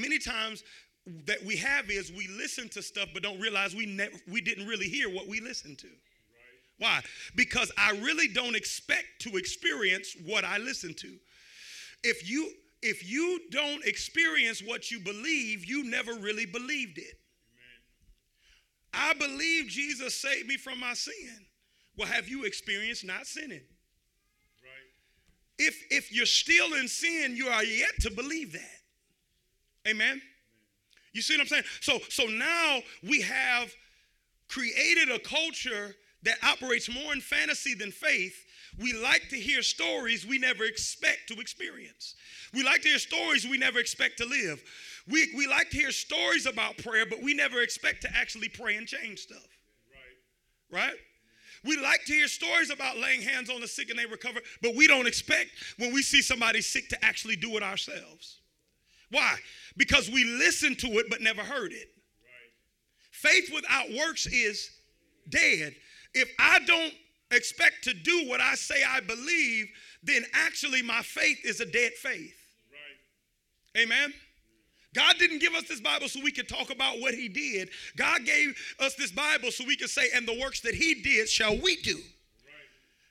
many times that we have is we listen to stuff but don't realize we never we didn't really hear what we listened to. Why? Because I really don't expect to experience what I listen to. If you if you don't experience what you believe, you never really believed it. I believe Jesus saved me from my sin. Well, have you experienced not sinning? If if you're still in sin, you are yet to believe that. Amen. You see what I'm saying? So so now we have created a culture that operates more in fantasy than faith. We like to hear stories we never expect to experience. We like to hear stories we never expect to live. We, we like to hear stories about prayer, but we never expect to actually pray and change stuff. Right? Right? We like to hear stories about laying hands on the sick and they recover, but we don't expect when we see somebody sick to actually do it ourselves. Why? Because we listened to it but never heard it. Faith without works is dead. If I don't expect to do what I say I believe, then actually my faith is a dead faith. Right. Amen. God didn't give us this Bible so we could talk about what He did. God gave us this Bible so we could say, and the works that He did shall we do.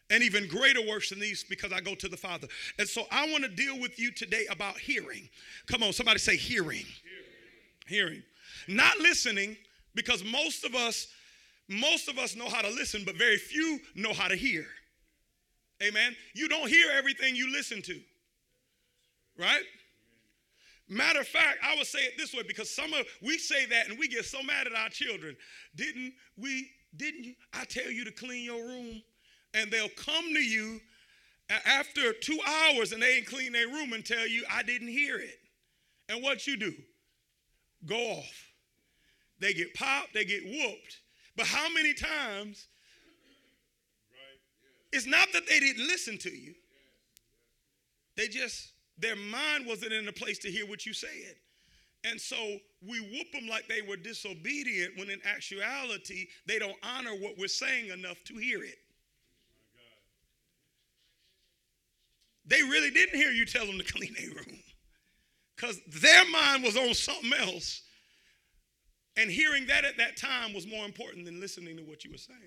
And even greater works than these because I go to the Father. And so I want to deal with you today about hearing. Come on, somebody say hearing. Hearing. hearing. Not listening because most of us most of us know how to listen, but very few know how to hear. Amen. You don't hear everything you listen to. Right? Matter of fact, I would say it this way because some of we say that and we get so mad at our children. Didn't we? Didn't you? I tell you to clean your room, and they'll come to you after two hours and they ain't clean their room and tell you I didn't hear it. And what you do? Go off. They get popped. They get whooped. But how many times? It's not that they didn't listen to you. They just their mind wasn't in a place to hear what you said. And so we whoop them like they were disobedient when in actuality they don't honor what we're saying enough to hear it. They really didn't hear you tell them to clean their room because their mind was on something else. And hearing that at that time was more important than listening to what you were saying.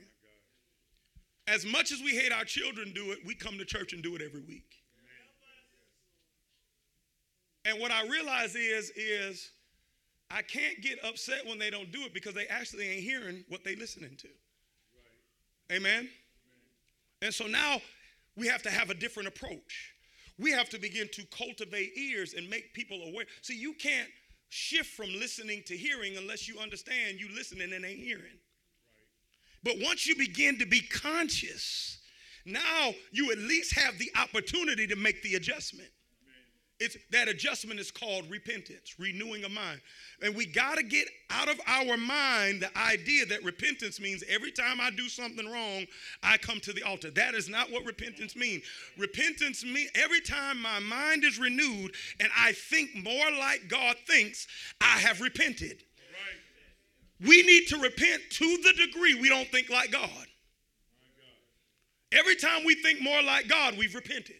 As much as we hate our children do it, we come to church and do it every week. And what I realize is, is I can't get upset when they don't do it because they actually ain't hearing what they listening to. Amen? And so now we have to have a different approach. We have to begin to cultivate ears and make people aware. See, you can't shift from listening to hearing unless you understand you listening and ain't hearing. But once you begin to be conscious, now you at least have the opportunity to make the adjustment. It's that adjustment is called repentance, renewing a mind. And we got to get out of our mind the idea that repentance means every time I do something wrong, I come to the altar. That is not what repentance means. Repentance means every time my mind is renewed and I think more like God thinks, I have repented. We need to repent to the degree we don't think like God. Every time we think more like God, we've repented.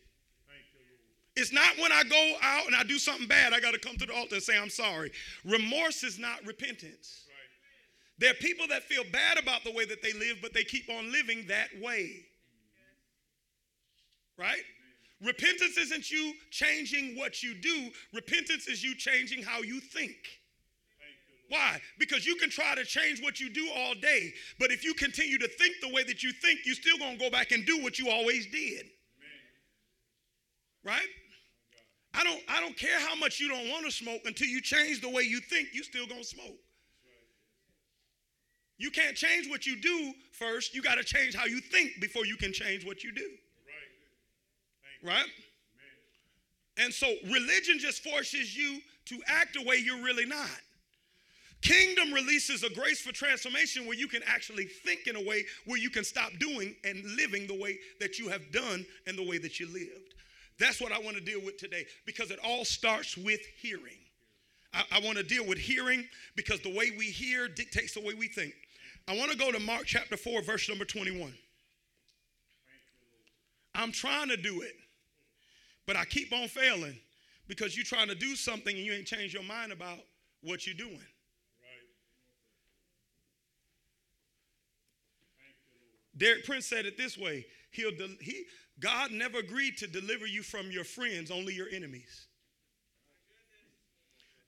It's not when I go out and I do something bad, I got to come to the altar and say, I'm sorry. Remorse is not repentance. There are people that feel bad about the way that they live, but they keep on living that way. Right? Repentance isn't you changing what you do, repentance is you changing how you think. Why? Because you can try to change what you do all day, but if you continue to think the way that you think, you're still going to go back and do what you always did. Right? I don't, I don't care how much you don't want to smoke until you change the way you think, you still gonna smoke. You can't change what you do first. You got to change how you think before you can change what you do. Right? right? And so religion just forces you to act a way you're really not. Kingdom releases a grace for transformation where you can actually think in a way where you can stop doing and living the way that you have done and the way that you lived. That's what I want to deal with today because it all starts with hearing. I, I want to deal with hearing because the way we hear dictates the way we think. I want to go to Mark chapter 4, verse number 21. I'm trying to do it, but I keep on failing because you're trying to do something and you ain't changed your mind about what you're doing. Derek Prince said it this way: He'll he God never agreed to deliver you from your friends, only your enemies.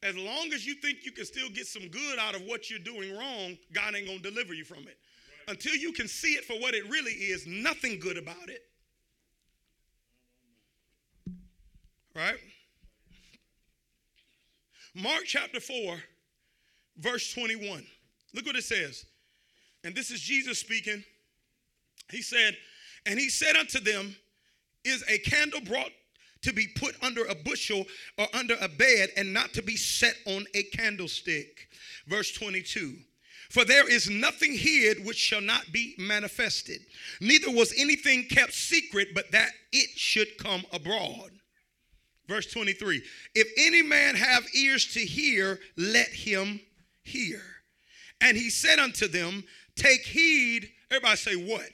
As long as you think you can still get some good out of what you're doing wrong, God ain't gonna deliver you from it. Until you can see it for what it really is, nothing good about it. Right? Mark chapter 4, verse 21. Look what it says. And this is Jesus speaking. He said, And he said unto them, Is a candle brought to be put under a bushel or under a bed and not to be set on a candlestick? Verse 22. For there is nothing hid which shall not be manifested, neither was anything kept secret, but that it should come abroad. Verse 23 If any man have ears to hear, let him hear. And he said unto them, Take heed, everybody say, What?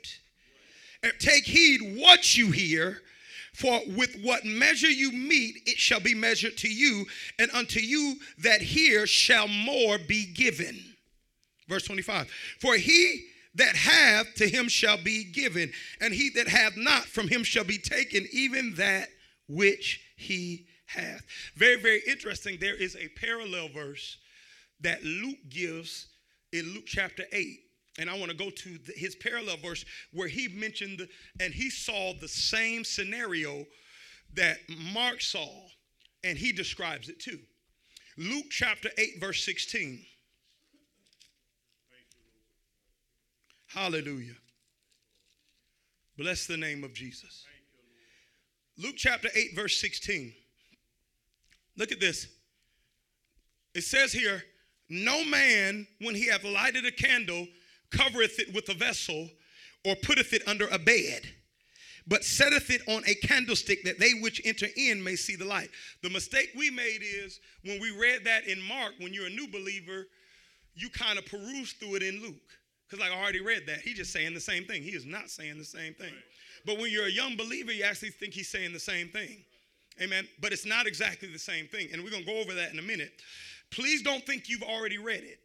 Take heed what you hear, for with what measure you mete, it shall be measured to you, and unto you that hear shall more be given. Verse 25 For he that hath, to him shall be given, and he that hath not, from him shall be taken, even that which he hath. Very, very interesting. There is a parallel verse that Luke gives in Luke chapter 8 and I want to go to his parallel verse where he mentioned and he saw the same scenario that Mark saw, and he describes it too. Luke chapter 8, verse 16. Hallelujah. Bless the name of Jesus. Luke chapter 8, verse 16. Look at this. It says here, No man, when he hath lighted a candle, covereth it with a vessel, or putteth it under a bed, but setteth it on a candlestick that they which enter in may see the light. The mistake we made is when we read that in Mark, when you're a new believer, you kind of peruse through it in Luke. Because like I already read that. He's just saying the same thing. He is not saying the same thing. But when you're a young believer, you actually think he's saying the same thing. Amen. But it's not exactly the same thing. And we're going to go over that in a minute. Please don't think you've already read it.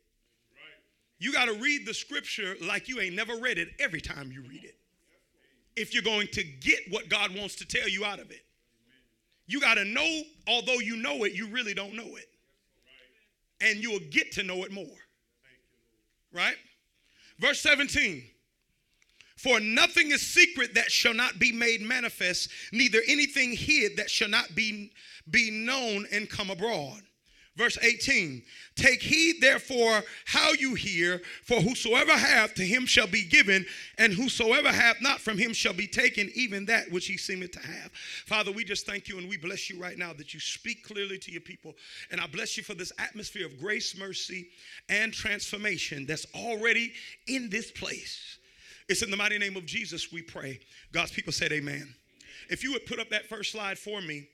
You got to read the scripture like you ain't never read it every time you read it. If you're going to get what God wants to tell you out of it, you got to know, although you know it, you really don't know it. And you'll get to know it more. Right? Verse 17. For nothing is secret that shall not be made manifest, neither anything hid that shall not be, be known and come abroad. Verse 18 Take heed therefore how you hear, for whosoever hath to him shall be given, and whosoever hath not from him shall be taken, even that which he seemeth to have. Father, we just thank you and we bless you right now that you speak clearly to your people. And I bless you for this atmosphere of grace, mercy, and transformation that's already in this place. It's in the mighty name of Jesus we pray. God's people said, Amen. If you would put up that first slide for me.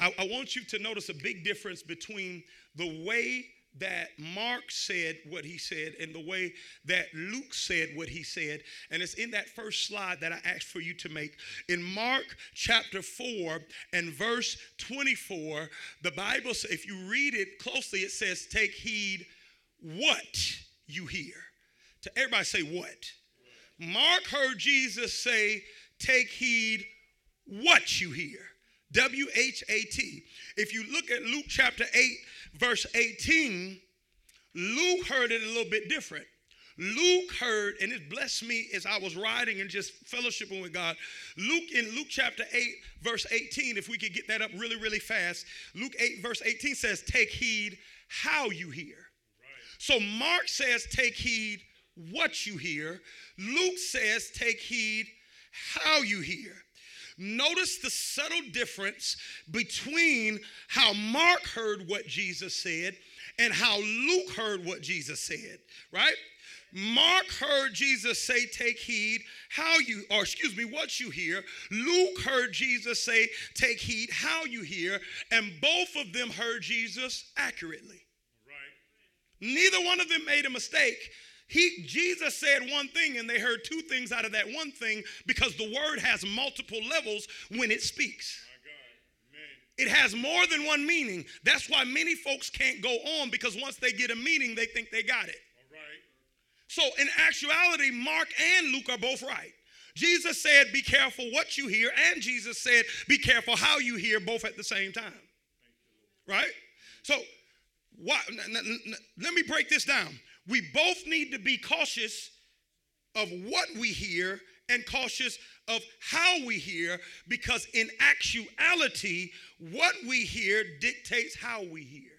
I, I want you to notice a big difference between the way that Mark said what he said and the way that Luke said what he said. And it's in that first slide that I asked for you to make. In Mark chapter 4 and verse 24, the Bible, if you read it closely, it says, Take heed what you hear. To everybody say, What? Mark heard Jesus say, Take heed what you hear. W H A T. If you look at Luke chapter 8, verse 18, Luke heard it a little bit different. Luke heard, and it blessed me as I was riding and just fellowshipping with God. Luke in Luke chapter 8, verse 18, if we could get that up really, really fast. Luke 8, verse 18 says, Take heed how you hear. Right. So Mark says, Take heed what you hear. Luke says, Take heed how you hear. Notice the subtle difference between how Mark heard what Jesus said and how Luke heard what Jesus said, right? Mark heard Jesus say, Take heed how you, or excuse me, what you hear. Luke heard Jesus say, Take heed how you hear. And both of them heard Jesus accurately. Right. Neither one of them made a mistake. He, Jesus said one thing and they heard two things out of that one thing because the word has multiple levels when it speaks. It has more than one meaning. That's why many folks can't go on because once they get a meaning, they think they got it. All right. So, in actuality, Mark and Luke are both right. Jesus said, Be careful what you hear, and Jesus said, Be careful how you hear, both at the same time. Right? So, what, let me break this down. We both need to be cautious of what we hear and cautious of how we hear because, in actuality, what we hear dictates how we hear.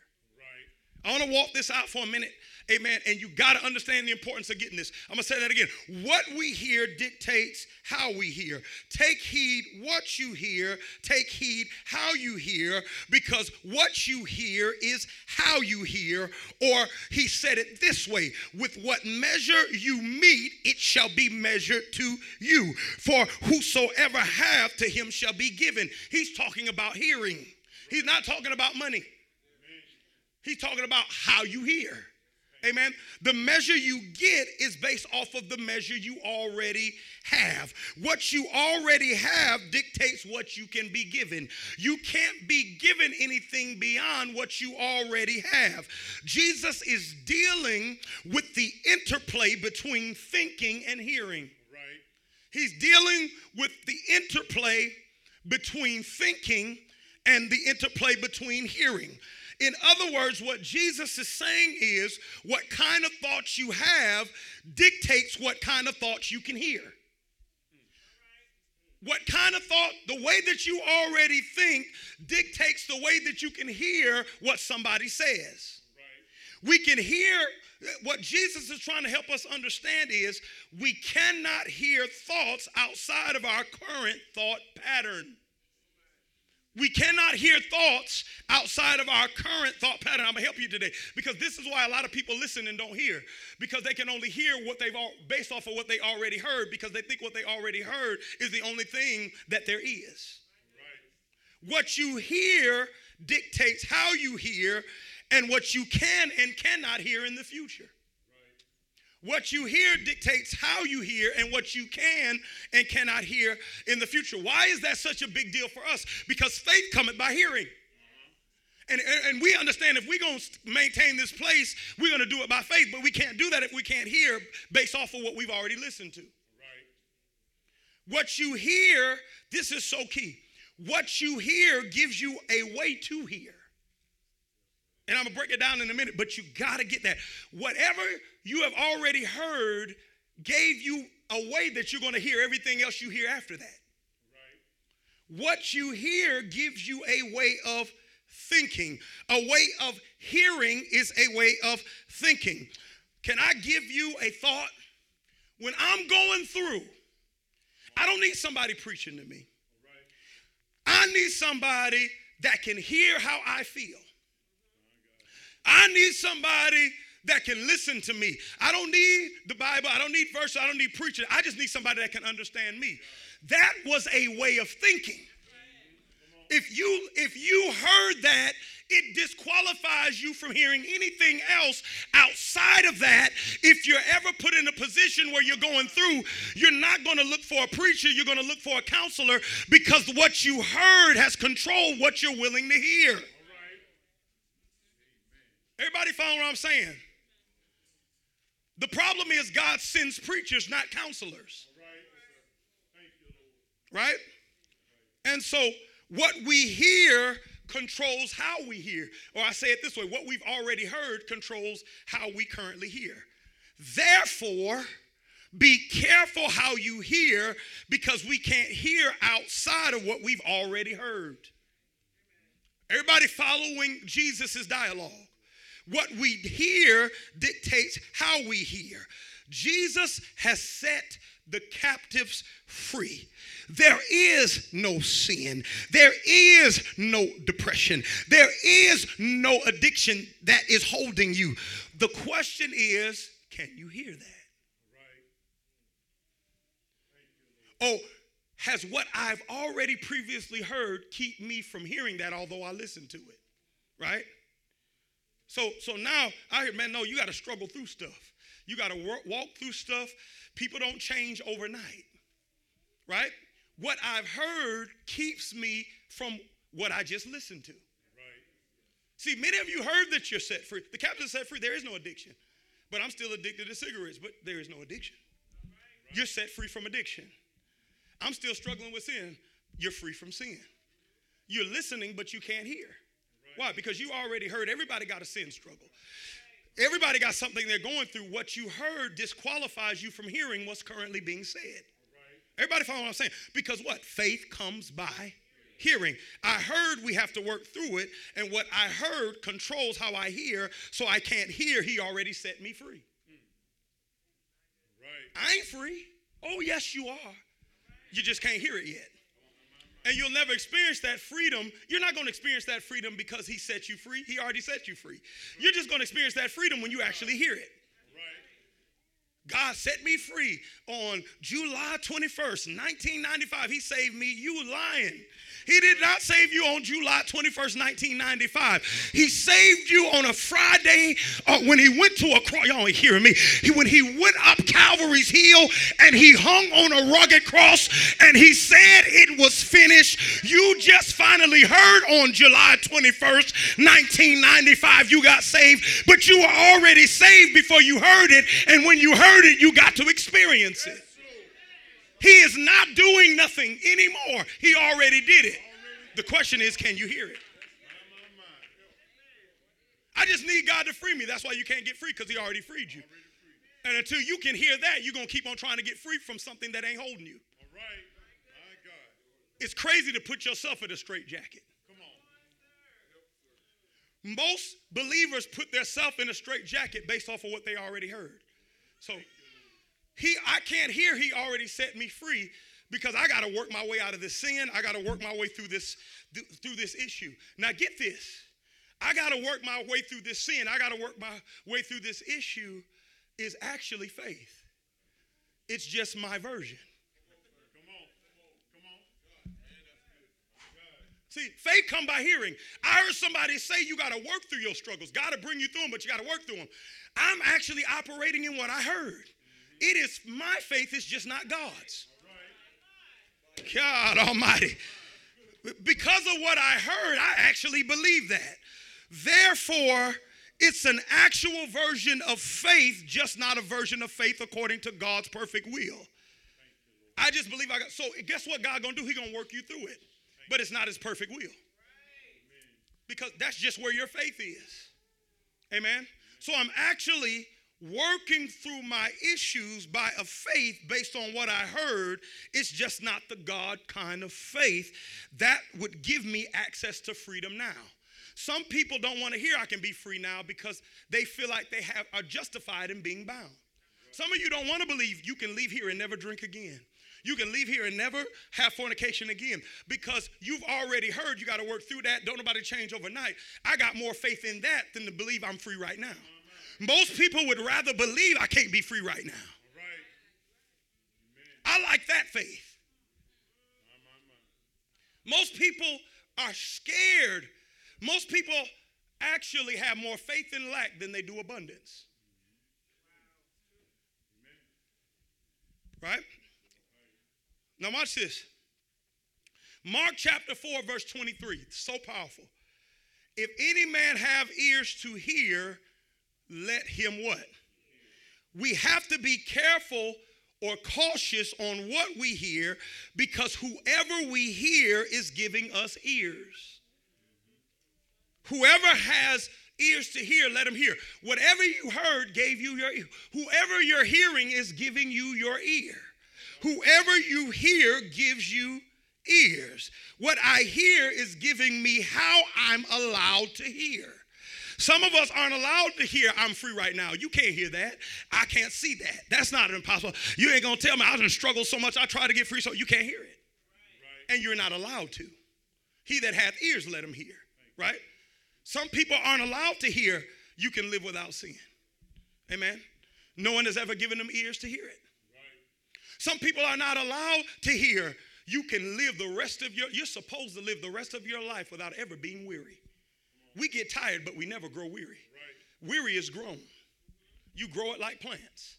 I want to walk this out for a minute Amen. And you got to understand the importance of getting this. I'm going to say that again. What we hear dictates how we hear. Take heed what you hear, take heed how you hear, because what you hear is how you hear. Or he said it this way with what measure you mete, it shall be measured to you. For whosoever have to him shall be given. He's talking about hearing, he's not talking about money. He's talking about how you hear. Amen. The measure you get is based off of the measure you already have. What you already have dictates what you can be given. You can't be given anything beyond what you already have. Jesus is dealing with the interplay between thinking and hearing. Right. He's dealing with the interplay between thinking and the interplay between hearing. In other words, what Jesus is saying is what kind of thoughts you have dictates what kind of thoughts you can hear. What kind of thought, the way that you already think dictates the way that you can hear what somebody says. We can hear what Jesus is trying to help us understand is we cannot hear thoughts outside of our current thought pattern. We cannot hear thoughts outside of our current thought pattern. I'm gonna help you today because this is why a lot of people listen and don't hear because they can only hear what they've all based off of what they already heard because they think what they already heard is the only thing that there is. Right. What you hear dictates how you hear and what you can and cannot hear in the future. What you hear dictates how you hear and what you can and cannot hear in the future. Why is that such a big deal for us? Because faith cometh by hearing. And, and we understand if we're going to maintain this place, we're going to do it by faith, but we can't do that if we can't hear based off of what we've already listened to. Right. What you hear, this is so key. What you hear gives you a way to hear. And I'm going to break it down in a minute, but you got to get that. Whatever you have already heard gave you a way that you're going to hear everything else you hear after that. Right. What you hear gives you a way of thinking. A way of hearing is a way of thinking. Can I give you a thought? When I'm going through, I don't need somebody preaching to me. I need somebody that can hear how I feel. I need somebody that can listen to me. I don't need the Bible, I don't need verses, I don't need preaching. I just need somebody that can understand me. That was a way of thinking. If you if you heard that, it disqualifies you from hearing anything else outside of that. If you're ever put in a position where you're going through, you're not going to look for a preacher, you're going to look for a counselor because what you heard has controlled what you're willing to hear. Everybody follow what I'm saying? The problem is God sends preachers, not counselors. Right? And so what we hear controls how we hear. Or I say it this way what we've already heard controls how we currently hear. Therefore, be careful how you hear because we can't hear outside of what we've already heard. Everybody following Jesus' dialogue. What we hear dictates how we hear. Jesus has set the captives free. There is no sin. There is no depression. There is no addiction that is holding you. The question is can you hear that? Oh, has what I've already previously heard keep me from hearing that although I listen to it? Right? So, so now I hear, man, no, you got to struggle through stuff. You got to walk through stuff. People don't change overnight, right? What I've heard keeps me from what I just listened to. Right. See, many of you heard that you're set free. The captain set free. There is no addiction. But I'm still addicted to cigarettes, but there is no addiction. You're set free from addiction. I'm still struggling with sin. You're free from sin. You're listening, but you can't hear. Why? Because you already heard everybody got a sin struggle. Everybody got something they're going through. What you heard disqualifies you from hearing what's currently being said. Everybody follow what I'm saying? Because what? Faith comes by hearing. I heard we have to work through it, and what I heard controls how I hear, so I can't hear. He already set me free. Right. I ain't free. Oh, yes, you are. You just can't hear it yet. And you'll never experience that freedom. You're not going to experience that freedom because he set you free. He already set you free. You're just going to experience that freedom when you actually hear it. God set me free on July 21st, 1995. He saved me, you lying. He did not save you on July 21st, 1995. He saved you on a Friday uh, when he went to a cross. Y'all ain't hearing me. He, when he went up Calvary's hill and he hung on a rugged cross and he said it was finished. You just finally heard on July 21st, 1995, you got saved, but you were already saved before you heard it. And when you heard you got to experience it. He is not doing nothing anymore. He already did it. The question is, can you hear it? I just need God to free me. That's why you can't get free because He already freed you. And until you can hear that, you're going to keep on trying to get free from something that ain't holding you. All right, God. It's crazy to put yourself in a straitjacket. Most believers put themselves in a straitjacket based off of what they already heard. So he, I can't hear he already set me free because I got to work my way out of this sin. I got to work my way through this through this issue. Now get this. I got to work my way through this sin. I got to work my way through this issue is actually faith. It's just my version. Come on, come on. See, faith come by hearing. I heard somebody say you got to work through your struggles. God to bring you through them, but you got to work through them. I'm actually operating in what I heard. It is my faith is just not God's. God Almighty. Because of what I heard, I actually believe that. Therefore, it's an actual version of faith, just not a version of faith according to God's perfect will. I just believe I got so guess what God gonna do? He gonna work you through it. But it's not his perfect will. Because that's just where your faith is. Amen. So I'm actually working through my issues by a faith based on what I heard, it's just not the God kind of faith that would give me access to freedom now. Some people don't want to hear I can be free now because they feel like they have are justified in being bound. Some of you don't want to believe you can leave here and never drink again. You can leave here and never have fornication again because you've already heard you got to work through that. Don't nobody change overnight. I got more faith in that than to believe I'm free right now. Most people would rather believe I can't be free right now. I like that faith. Most people are scared. Most people actually have more faith in lack than they do abundance. Right? Now, watch this. Mark chapter 4, verse 23. So powerful. If any man have ears to hear, let him what? We have to be careful or cautious on what we hear because whoever we hear is giving us ears. Whoever has ears to hear, let him hear. Whatever you heard gave you your ear. Whoever you're hearing is giving you your ear. Whoever you hear gives you ears. What I hear is giving me how I'm allowed to hear. Some of us aren't allowed to hear, I'm free right now. You can't hear that. I can't see that. That's not impossible. You ain't going to tell me I didn't struggle so much I try to get free, so you can't hear it. Right. And you're not allowed to. He that hath ears, let him hear. Right? Some people aren't allowed to hear, you can live without seeing. Amen? No one has ever given them ears to hear it. Some people are not allowed to hear, you can live the rest of your, you're supposed to live the rest of your life without ever being weary. We get tired, but we never grow weary. Right. Weary is grown. You grow it like plants.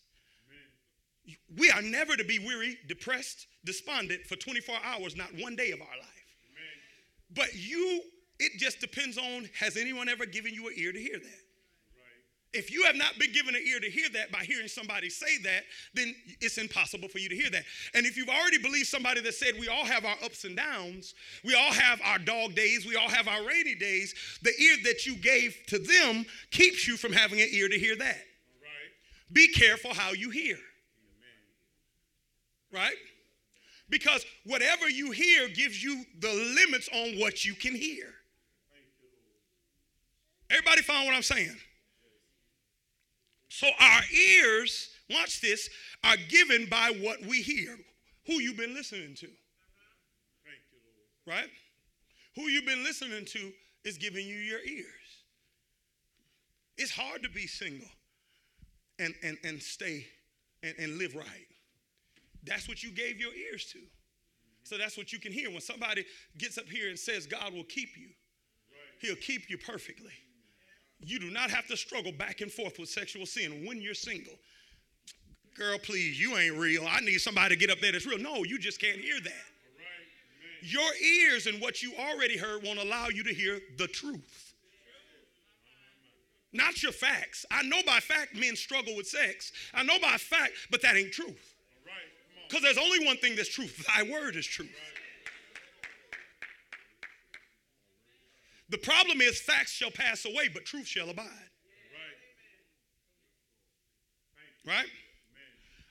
Amen. We are never to be weary, depressed, despondent for 24 hours, not one day of our life. Amen. But you, it just depends on has anyone ever given you an ear to hear that? If you have not been given an ear to hear that by hearing somebody say that, then it's impossible for you to hear that. And if you've already believed somebody that said we all have our ups and downs, we all have our dog days, we all have our rainy days, the ear that you gave to them keeps you from having an ear to hear that. Right. Be careful how you hear. Amen. Right? Because whatever you hear gives you the limits on what you can hear. Everybody find what I'm saying? So our ears, watch this, are given by what we hear. Who you've been listening to. Right? Who you've been listening to is giving you your ears. It's hard to be single and, and, and stay and, and live right. That's what you gave your ears to. So that's what you can hear. When somebody gets up here and says, God will keep you, He'll keep you perfectly. You do not have to struggle back and forth with sexual sin when you're single. Girl, please, you ain't real. I need somebody to get up there that's real. No, you just can't hear that. Your ears and what you already heard won't allow you to hear the truth. Not your facts. I know by fact men struggle with sex. I know by fact, but that ain't truth. Because there's only one thing that's truth thy word is truth. The problem is facts shall pass away, but truth shall abide. Right? right?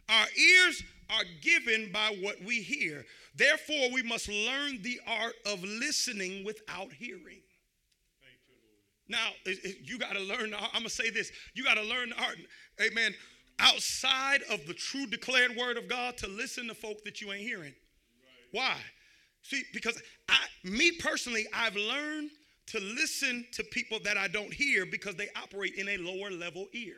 Our ears are given by what we hear. Therefore, we must learn the art of listening without hearing. Now, you got to learn. I'm going to say this. You got to learn the art. Amen. Outside of the true declared word of God to listen to folk that you ain't hearing. Why? See, because I, me personally, I've learned to listen to people that I don't hear because they operate in a lower level ear.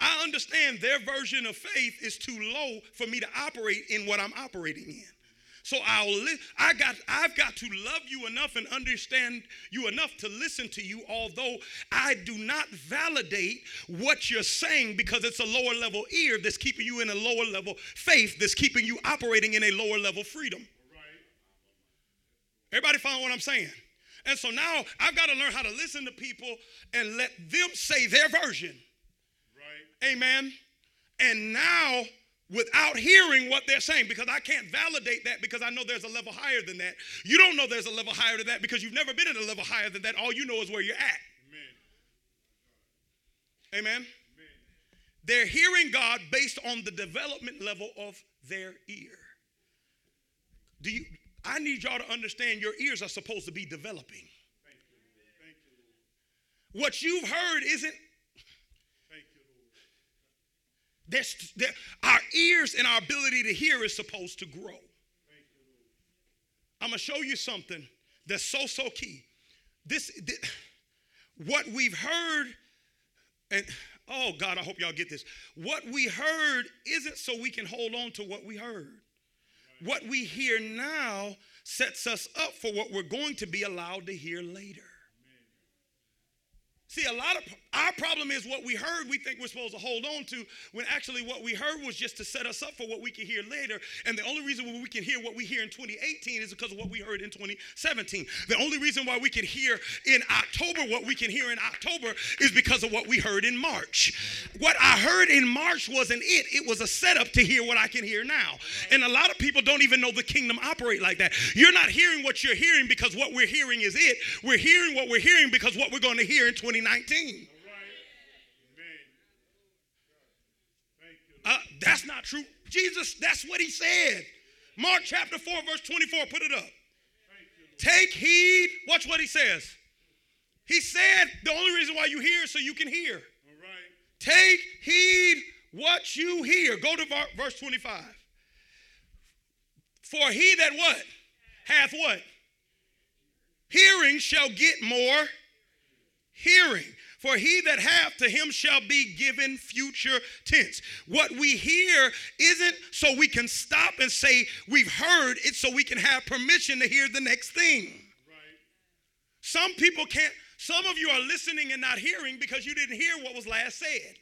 I understand their version of faith is too low for me to operate in what I'm operating in. So I'll li- I got I've got to love you enough and understand you enough to listen to you although I do not validate what you're saying because it's a lower level ear that's keeping you in a lower level faith that's keeping you operating in a lower level freedom. Everybody follow what I'm saying? And so now I've got to learn how to listen to people and let them say their version. Right. Amen. And now, without hearing what they're saying, because I can't validate that because I know there's a level higher than that. You don't know there's a level higher than that because you've never been at a level higher than that. All you know is where you're at. Amen. Amen. Amen. They're hearing God based on the development level of their ear. Do you I need y'all to understand your ears are supposed to be developing. What you've heard isn't. There, our ears and our ability to hear is supposed to grow. I'm gonna show you something that's so so key. This, this what we've heard, and oh God, I hope y'all get this. What we heard isn't so we can hold on to what we heard what we hear now sets us up for what we're going to be allowed to hear later. See, a lot of our problem is what we heard, we think we're supposed to hold on to, when actually what we heard was just to set us up for what we can hear later. And the only reason why we can hear what we hear in 2018 is because of what we heard in 2017. The only reason why we can hear in October what we can hear in October is because of what we heard in March. What I heard in March wasn't it, it was a setup to hear what I can hear now. And a lot of people don't even know the kingdom operate like that. You're not hearing what you're hearing because what we're hearing is it. We're hearing what we're hearing because what we're going to hear in 2019. Uh, that's not true. Jesus, that's what he said. Mark chapter 4, verse 24, put it up. Take heed. Watch what he says. He said the only reason why you hear is so you can hear. All right. Take heed what you hear. Go to verse 25. For he that what? Hath what? Hearing shall get more hearing. For he that hath to him shall be given future tense. What we hear isn't so we can stop and say we've heard, it's so we can have permission to hear the next thing. Right. Some people can't, some of you are listening and not hearing because you didn't hear what was last said.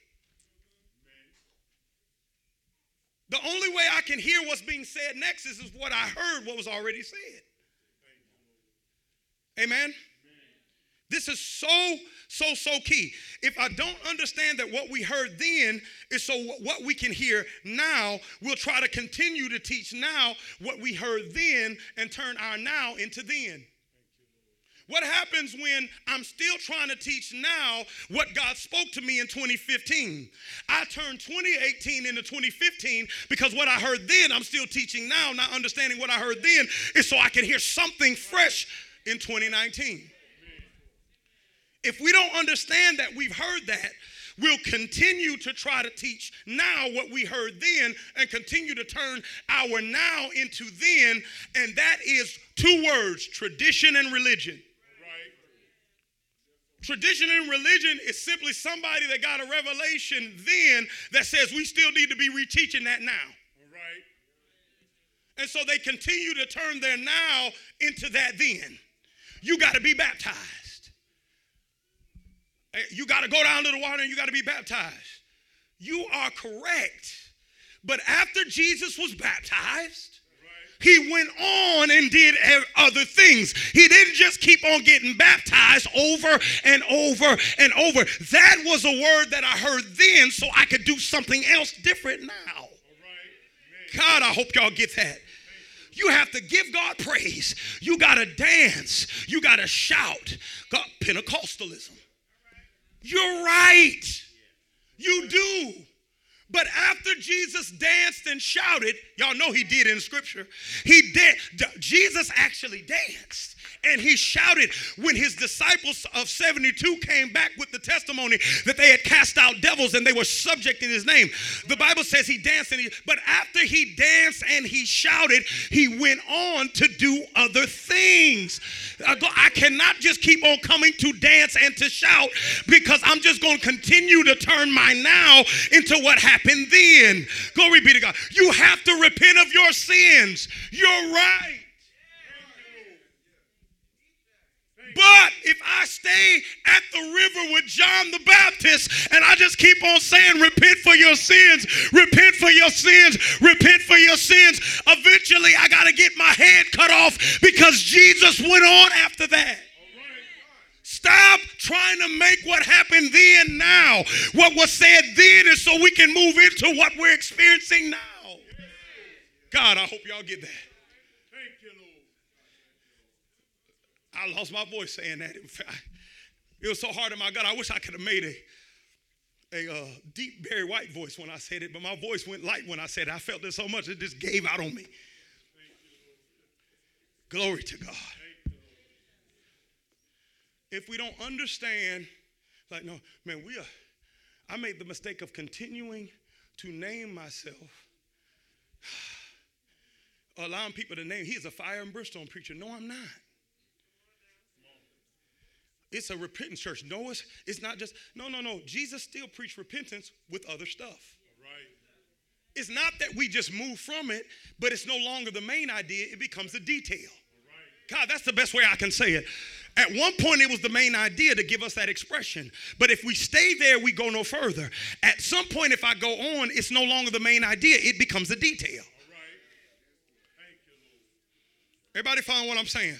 The only way I can hear what's being said next is, is what I heard, what was already said. Amen. This is so, so, so key. If I don't understand that what we heard then is so what we can hear now, we'll try to continue to teach now what we heard then and turn our now into then. What happens when I'm still trying to teach now what God spoke to me in 2015? I turned 2018 into 2015 because what I heard then, I'm still teaching now, not understanding what I heard then, is so I can hear something fresh in 2019. If we don't understand that we've heard that, we'll continue to try to teach now what we heard then and continue to turn our now into then. And that is two words tradition and religion. Right. Tradition and religion is simply somebody that got a revelation then that says we still need to be reteaching that now. And so they continue to turn their now into that then. You got to be baptized. You got to go down to the water and you got to be baptized. You are correct. But after Jesus was baptized, he went on and did other things. He didn't just keep on getting baptized over and over and over. That was a word that I heard then so I could do something else different now. God, I hope y'all get that. You have to give God praise. You got to dance. You got to shout. God, Pentecostalism. You're right. You do. But after Jesus danced and shouted, y'all know he did in scripture. He did. Jesus actually danced and he shouted when his disciples of 72 came back with the testimony that they had cast out devils and they were subject in his name. The Bible says he danced and he, but after he danced and he shouted, he went on to do other things. Uh, I cannot just keep on coming to dance and to shout because I'm just going to continue to turn my now into what happened then. Glory be to God. You have to repent of your sins. You're right. But if I stay at the river with John the Baptist and I just keep on saying, repent for your sins, repent for your sins, repent for your sins, eventually I got to get my head cut off because Jesus went on after that. Stop trying to make what happened then now. What was said then is so we can move into what we're experiencing now. God, I hope y'all get that. I lost my voice saying that. It was so hard in my gut. I wish I could have made a, a uh, deep Barry White voice when I said it, but my voice went light when I said it. I felt it so much it just gave out on me. Glory to God. If we don't understand, like, no, man, we are, I made the mistake of continuing to name myself, allowing people to name, he's a fire and brimstone preacher. No, I'm not. It's a repentance church. No, it's, it's not just, no, no, no. Jesus still preached repentance with other stuff. Right. It's not that we just move from it, but it's no longer the main idea, it becomes the detail. God, that's the best way I can say it. At one point, it was the main idea to give us that expression. But if we stay there, we go no further. At some point, if I go on, it's no longer the main idea, it becomes a detail. Everybody find what I'm saying?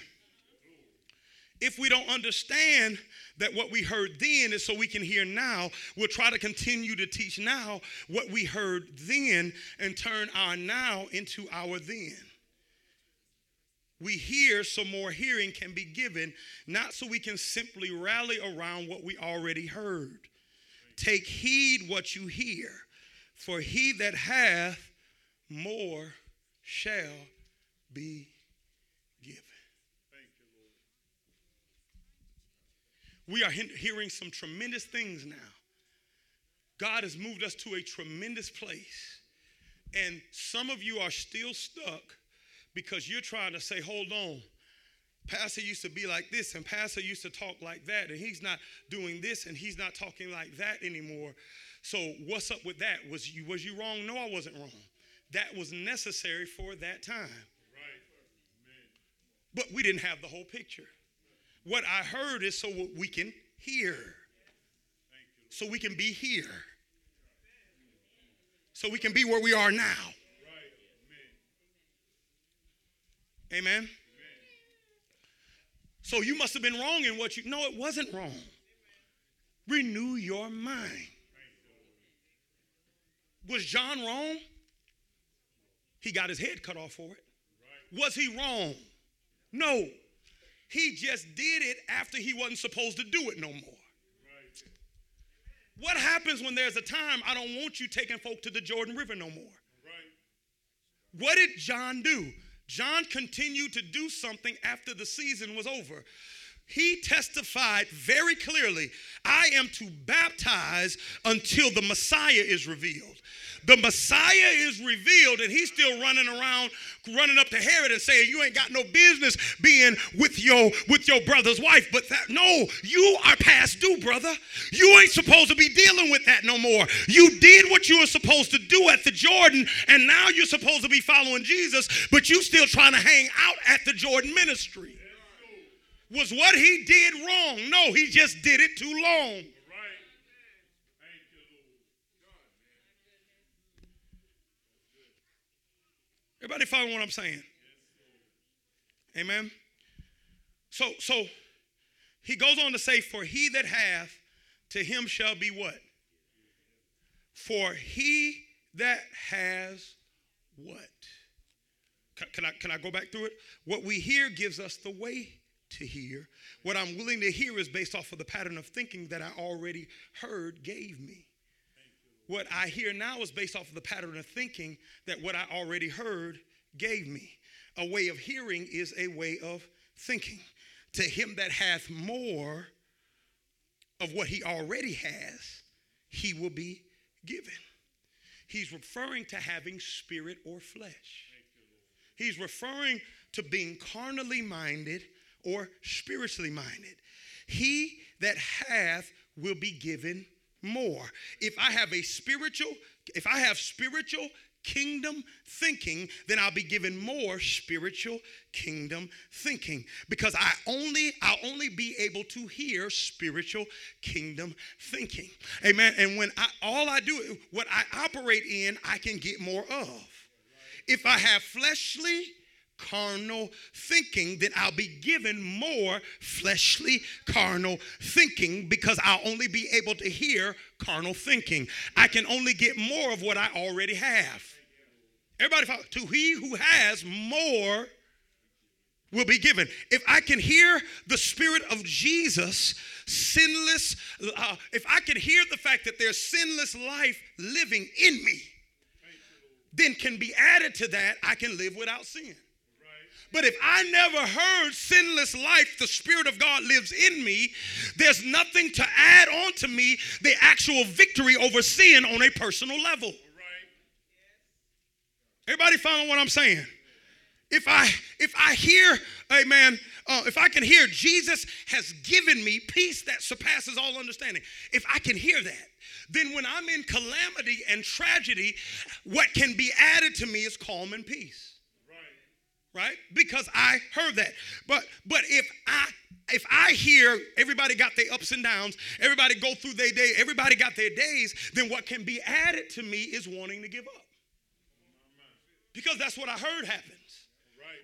If we don't understand that what we heard then is so we can hear now, we'll try to continue to teach now what we heard then and turn our now into our then. We hear so more hearing can be given, not so we can simply rally around what we already heard. Take heed what you hear, for he that hath more shall be we are hearing some tremendous things now. God has moved us to a tremendous place. And some of you are still stuck because you're trying to say, hold on. Pastor used to be like this, and Pastor used to talk like that, and he's not doing this, and he's not talking like that anymore. So what's up with that? Was you was you wrong? No, I wasn't wrong. That was necessary for that time. Right. But we didn't have the whole picture. What I heard is so we can hear. So we can be here. So we can be where we are now. Amen. So you must have been wrong in what you. No, it wasn't wrong. Renew your mind. Was John wrong? He got his head cut off for it. Was he wrong? No. He just did it after he wasn't supposed to do it no more. What happens when there's a time I don't want you taking folk to the Jordan River no more? What did John do? John continued to do something after the season was over. He testified very clearly I am to baptize until the Messiah is revealed the Messiah is revealed and he's still running around, running up to Herod and saying, You ain't got no business being with your with your brother's wife. But that no, you are past due, brother. You ain't supposed to be dealing with that no more. You did what you were supposed to do at the Jordan, and now you're supposed to be following Jesus, but you still trying to hang out at the Jordan ministry. Was what he did wrong? No, he just did it too long. Everybody following what I'm saying? Amen. So, so he goes on to say, For he that hath, to him shall be what? For he that has what? Can, can, I, can I go back through it? What we hear gives us the way to hear. What I'm willing to hear is based off of the pattern of thinking that I already heard gave me. What I hear now is based off of the pattern of thinking that what I already heard gave me. A way of hearing is a way of thinking. To him that hath more of what he already has, he will be given. He's referring to having spirit or flesh. He's referring to being carnally minded or spiritually minded. He that hath will be given more. If I have a spiritual, if I have spiritual kingdom thinking, then I'll be given more spiritual kingdom thinking because I only I'll only be able to hear spiritual kingdom thinking. Amen. And when I all I do what I operate in, I can get more of. If I have fleshly carnal thinking, then I'll be given more fleshly carnal thinking because I'll only be able to hear carnal thinking. I can only get more of what I already have. Everybody, follow. to he who has more will be given. If I can hear the Spirit of Jesus, sinless, uh, if I can hear the fact that there's sinless life living in me, then can be added to that, I can live without sin. But if I never heard sinless life, the Spirit of God lives in me, there's nothing to add on to me the actual victory over sin on a personal level. Everybody following what I'm saying? If I if I hear, amen, uh, if I can hear Jesus has given me peace that surpasses all understanding, if I can hear that, then when I'm in calamity and tragedy, what can be added to me is calm and peace right? Because I heard that. But but if I if I hear everybody got their ups and downs, everybody go through their day, everybody got their days, then what can be added to me is wanting to give up. Because that's what I heard happens.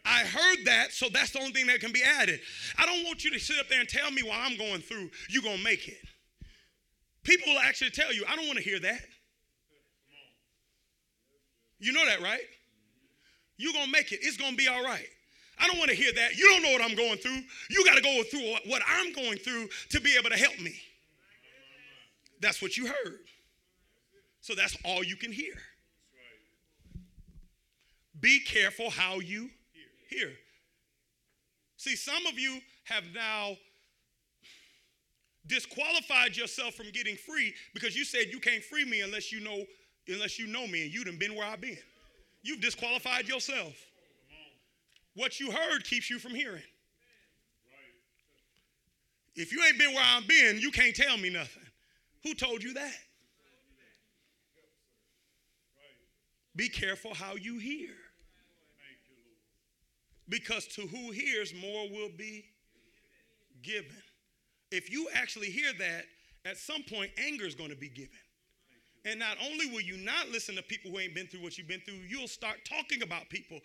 I heard that, so that's the only thing that can be added. I don't want you to sit up there and tell me while I'm going through, you're going to make it. People will actually tell you, I don't want to hear that. You know that, right? You're going to make it. It's going to be all right. I don't want to hear that. You don't know what I'm going through. You got to go through what I'm going through to be able to help me. That's what you heard. So that's all you can hear. Be careful how you hear. See, some of you have now disqualified yourself from getting free because you said you can't free me unless you know unless you know me and you done been where I've been. You've disqualified yourself. What you heard keeps you from hearing. If you ain't been where I've been, you can't tell me nothing. Who told you that? Be careful how you hear. Because to who hears, more will be given. If you actually hear that, at some point, anger is going to be given. And not only will you not listen to people who ain't been through what you've been through, you'll start talking about people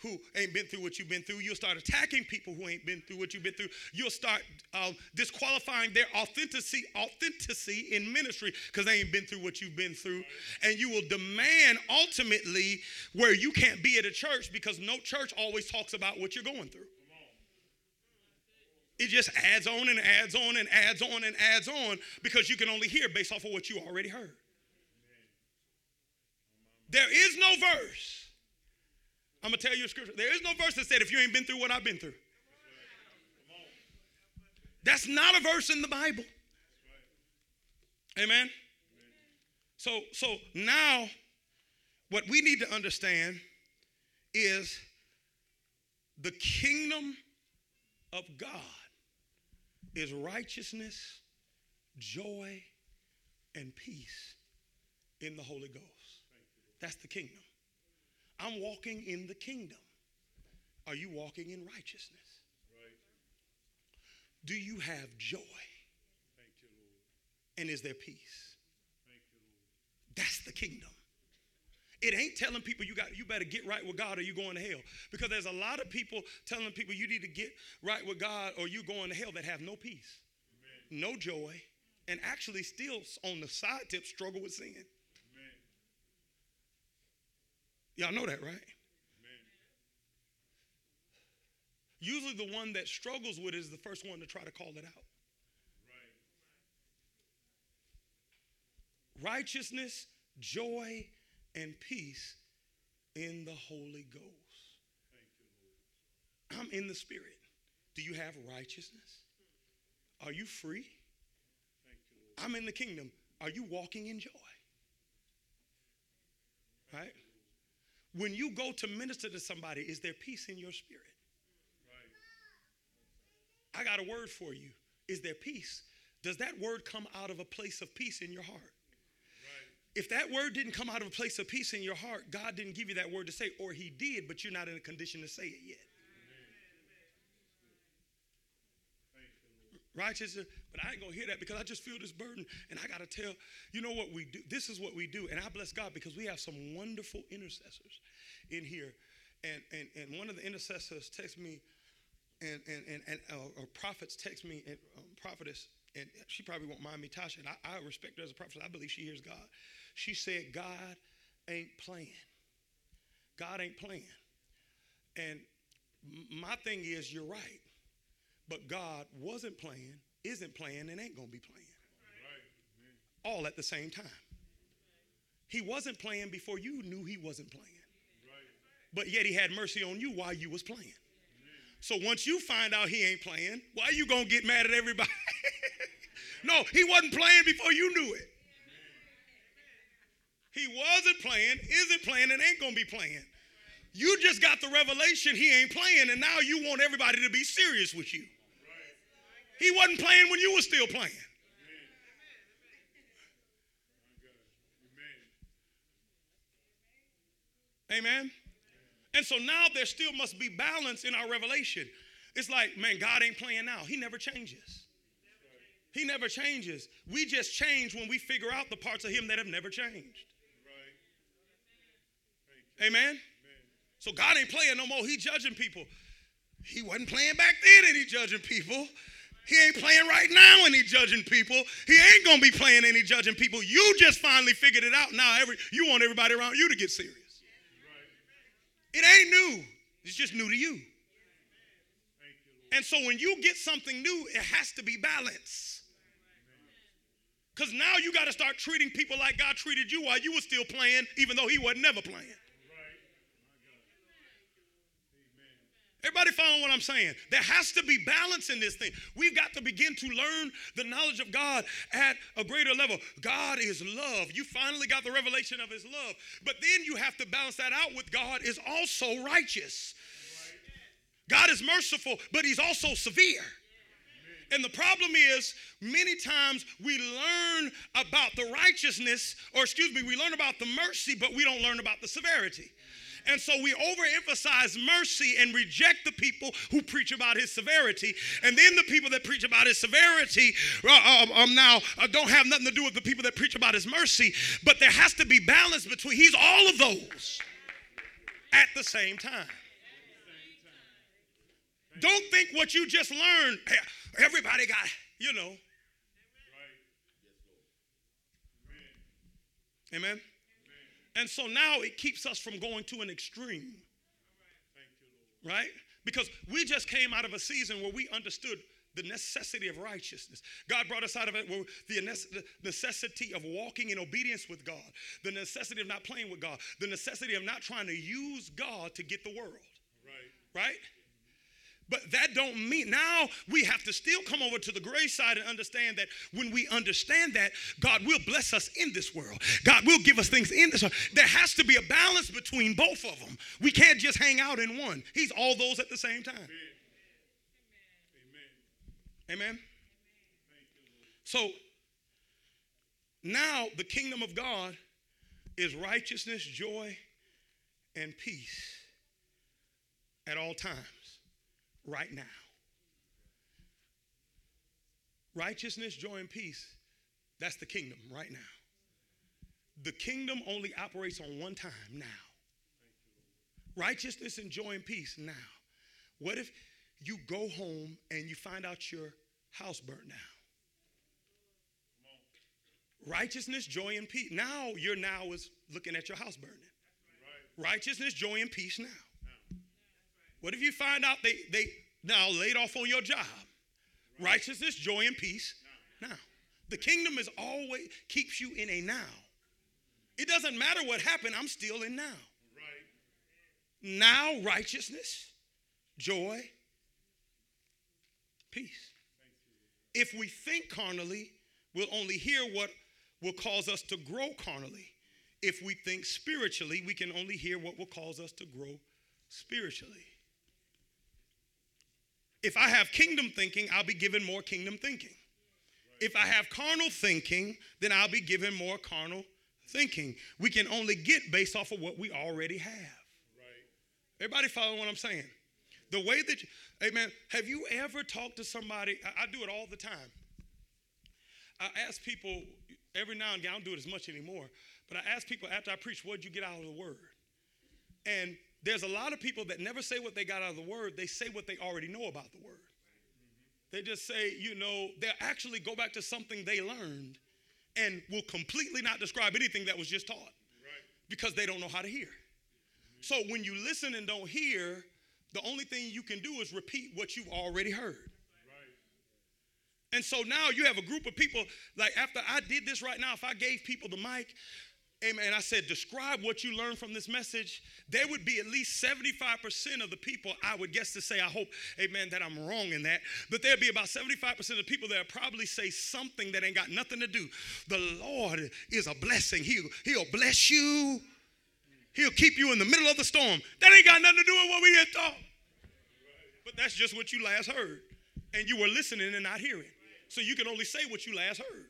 who ain't been through what you've been through. You'll start attacking people who ain't been through what you've been through. You'll start uh, disqualifying their authenticity, authenticity in ministry because they ain't been through what you've been through. And you will demand ultimately where you can't be at a church because no church always talks about what you're going through. It just adds on and adds on and adds on and adds on because you can only hear based off of what you already heard. There is no verse. I'm going to tell you a scripture. There is no verse that said if you ain't been through what I've been through. That's not a verse in the Bible. Amen. So so now what we need to understand is the kingdom of God is righteousness, joy, and peace in the Holy Ghost. That's the kingdom. I'm walking in the kingdom. Are you walking in righteousness? Do you have joy? And is there peace? That's the kingdom. It ain't telling people you got you better get right with God or you going to hell. Because there's a lot of people telling people you need to get right with God or you going to hell that have no peace, Amen. no joy, and actually still on the side tip struggle with sin. Y'all know that, right? Amen. Usually the one that struggles with it is the first one to try to call it out. Right. Righteousness, joy, and peace in the Holy Ghost. You, I'm in the Spirit. Do you have righteousness? Are you free? You, I'm in the kingdom. Are you walking in joy? Right? When you go to minister to somebody, is there peace in your spirit? Right. I got a word for you. Is there peace? Does that word come out of a place of peace in your heart? If that word didn't come out of a place of peace in your heart, God didn't give you that word to say, or He did, but you're not in a condition to say it yet. Righteous, but I ain't gonna hear that because I just feel this burden and I gotta tell, you know what we do? This is what we do. And I bless God because we have some wonderful intercessors in here. And and, and one of the intercessors text me and and and, and uh, or prophets text me and um, prophetess and she probably won't mind me Tasha and I, I respect her as a prophet I believe she hears God she said God ain't playing God ain't playing and my thing is you're right but God wasn't playing, isn't playing, and ain't going to be playing. All at the same time. He wasn't playing before you knew he wasn't playing. But yet he had mercy on you while you was playing. So once you find out he ain't playing, why are you going to get mad at everybody? no, he wasn't playing before you knew it. He wasn't playing, isn't playing, and ain't going to be playing. You just got the revelation he ain't playing, and now you want everybody to be serious with you. He wasn't playing when you were still playing. Amen. And so now there still must be balance in our revelation. It's like, man, God ain't playing now. He never changes. He never changes. We just change when we figure out the parts of Him that have never changed. Amen. So God ain't playing no more. He judging people. He wasn't playing back then and he judging people. He ain't playing right now and judging people. He ain't gonna be playing any judging people. You just finally figured it out. Now every you want everybody around you to get serious. It ain't new. It's just new to you. And so when you get something new, it has to be balanced. Because now you got to start treating people like God treated you while you were still playing, even though He wasn't never playing. Everybody following what I'm saying? There has to be balance in this thing. We've got to begin to learn the knowledge of God at a greater level. God is love. You finally got the revelation of his love. But then you have to balance that out with God is also righteous. God is merciful, but he's also severe. And the problem is, many times we learn about the righteousness, or excuse me, we learn about the mercy, but we don't learn about the severity. And so we overemphasize mercy and reject the people who preach about his severity. And then the people that preach about his severity uh, um, um, now uh, don't have nothing to do with the people that preach about his mercy. But there has to be balance between, he's all of those at the same time. Don't think what you just learned, everybody got, you know. Amen. And so now it keeps us from going to an extreme. Right? Because we just came out of a season where we understood the necessity of righteousness. God brought us out of it where the necessity of walking in obedience with God, the necessity of not playing with God, the necessity of not trying to use God to get the world. Right? Right? But that don't mean now we have to still come over to the grace side and understand that when we understand that, God will bless us in this world. God will give us things in this world. There has to be a balance between both of them. We can't just hang out in one. He's all those at the same time. Amen. Amen. So now the kingdom of God is righteousness, joy, and peace at all times right now. Righteousness, joy, and peace, that's the kingdom right now. The kingdom only operates on one time now. Righteousness and joy and peace now. What if you go home and you find out your house burnt down? Righteousness, joy, and peace. Now your now is looking at your house burning. Righteousness, joy, and peace now. What if you find out they, they now laid off on your job? Righteousness, joy, and peace. Now, the kingdom is always keeps you in a now. It doesn't matter what happened, I'm still in now. Now, righteousness, joy, peace. If we think carnally, we'll only hear what will cause us to grow carnally. If we think spiritually, we can only hear what will cause us to grow spiritually. If I have kingdom thinking, I'll be given more kingdom thinking. If I have carnal thinking, then I'll be given more carnal thinking. We can only get based off of what we already have. Right. Everybody follow what I'm saying? The way that, you, amen, have you ever talked to somebody? I, I do it all the time. I ask people every now and again, I don't do it as much anymore, but I ask people after I preach, what'd you get out of the word? And there's a lot of people that never say what they got out of the word, they say what they already know about the word. They just say, you know, they actually go back to something they learned and will completely not describe anything that was just taught because they don't know how to hear. So when you listen and don't hear, the only thing you can do is repeat what you've already heard. And so now you have a group of people, like after I did this right now, if I gave people the mic, amen, I said, describe what you learned from this message, there would be at least 75% of the people, I would guess to say, I hope, amen, that I'm wrong in that, but there'd be about 75% of the people that probably say something that ain't got nothing to do. The Lord is a blessing. He'll, he'll bless you. He'll keep you in the middle of the storm. That ain't got nothing to do with what we had thought. But that's just what you last heard. And you were listening and not hearing. So you can only say what you last heard.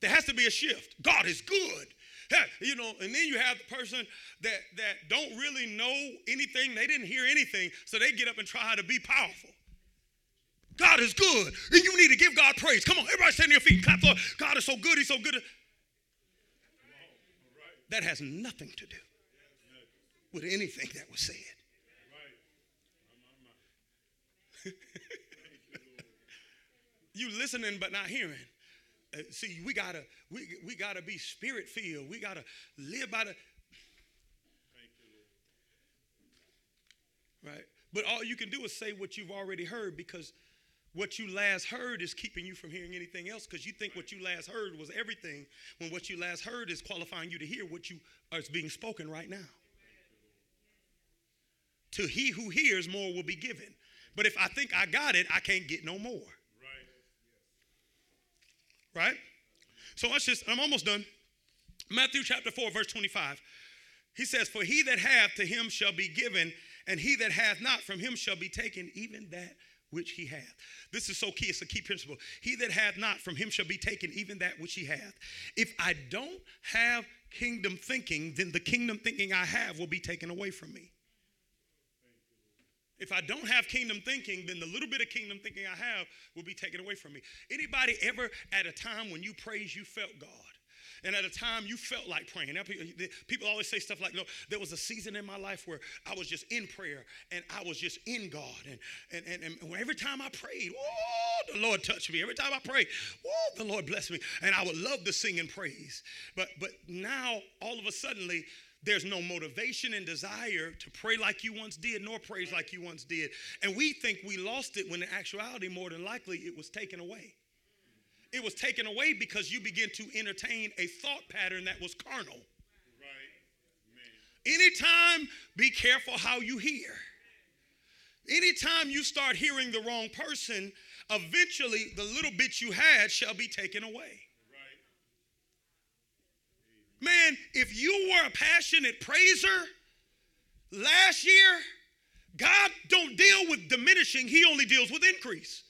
There has to be a shift. God is good. You know, and then you have the person that that don't really know anything. They didn't hear anything, so they get up and try to be powerful. God is good, and you need to give God praise. Come on, everybody stand on your feet. Clap, Lord. God is so good. He's so good. That has nothing to do with anything that was said. you listening but not hearing. Uh, see, we gotta we, we gotta be spirit filled. We gotta live by the right. But all you can do is say what you've already heard because what you last heard is keeping you from hearing anything else because you think what you last heard was everything when what you last heard is qualifying you to hear what you is being spoken right now. To he who hears, more will be given. But if I think I got it, I can't get no more. Right? So watch this. I'm almost done. Matthew chapter 4, verse 25. He says, For he that hath to him shall be given, and he that hath not from him shall be taken, even that which he hath. This is so key. It's a key principle. He that hath not, from him shall be taken even that which he hath. If I don't have kingdom thinking, then the kingdom thinking I have will be taken away from me. If I don't have kingdom thinking, then the little bit of kingdom thinking I have will be taken away from me. Anybody ever at a time when you praise, you felt God? And at a time you felt like praying. People always say stuff like, no, there was a season in my life where I was just in prayer and I was just in God. And, and, and, and every time I prayed, oh, the Lord touched me. Every time I prayed, oh, the Lord blessed me. And I would love to sing and praise. But, but now, all of a suddenly, there's no motivation and desire to pray like you once did, nor praise like you once did. And we think we lost it when in actuality, more than likely, it was taken away. It was taken away because you begin to entertain a thought pattern that was carnal. Right. Anytime, be careful how you hear. Anytime you start hearing the wrong person, eventually the little bit you had shall be taken away. Man, if you were a passionate praiser last year, God don't deal with diminishing, He only deals with increase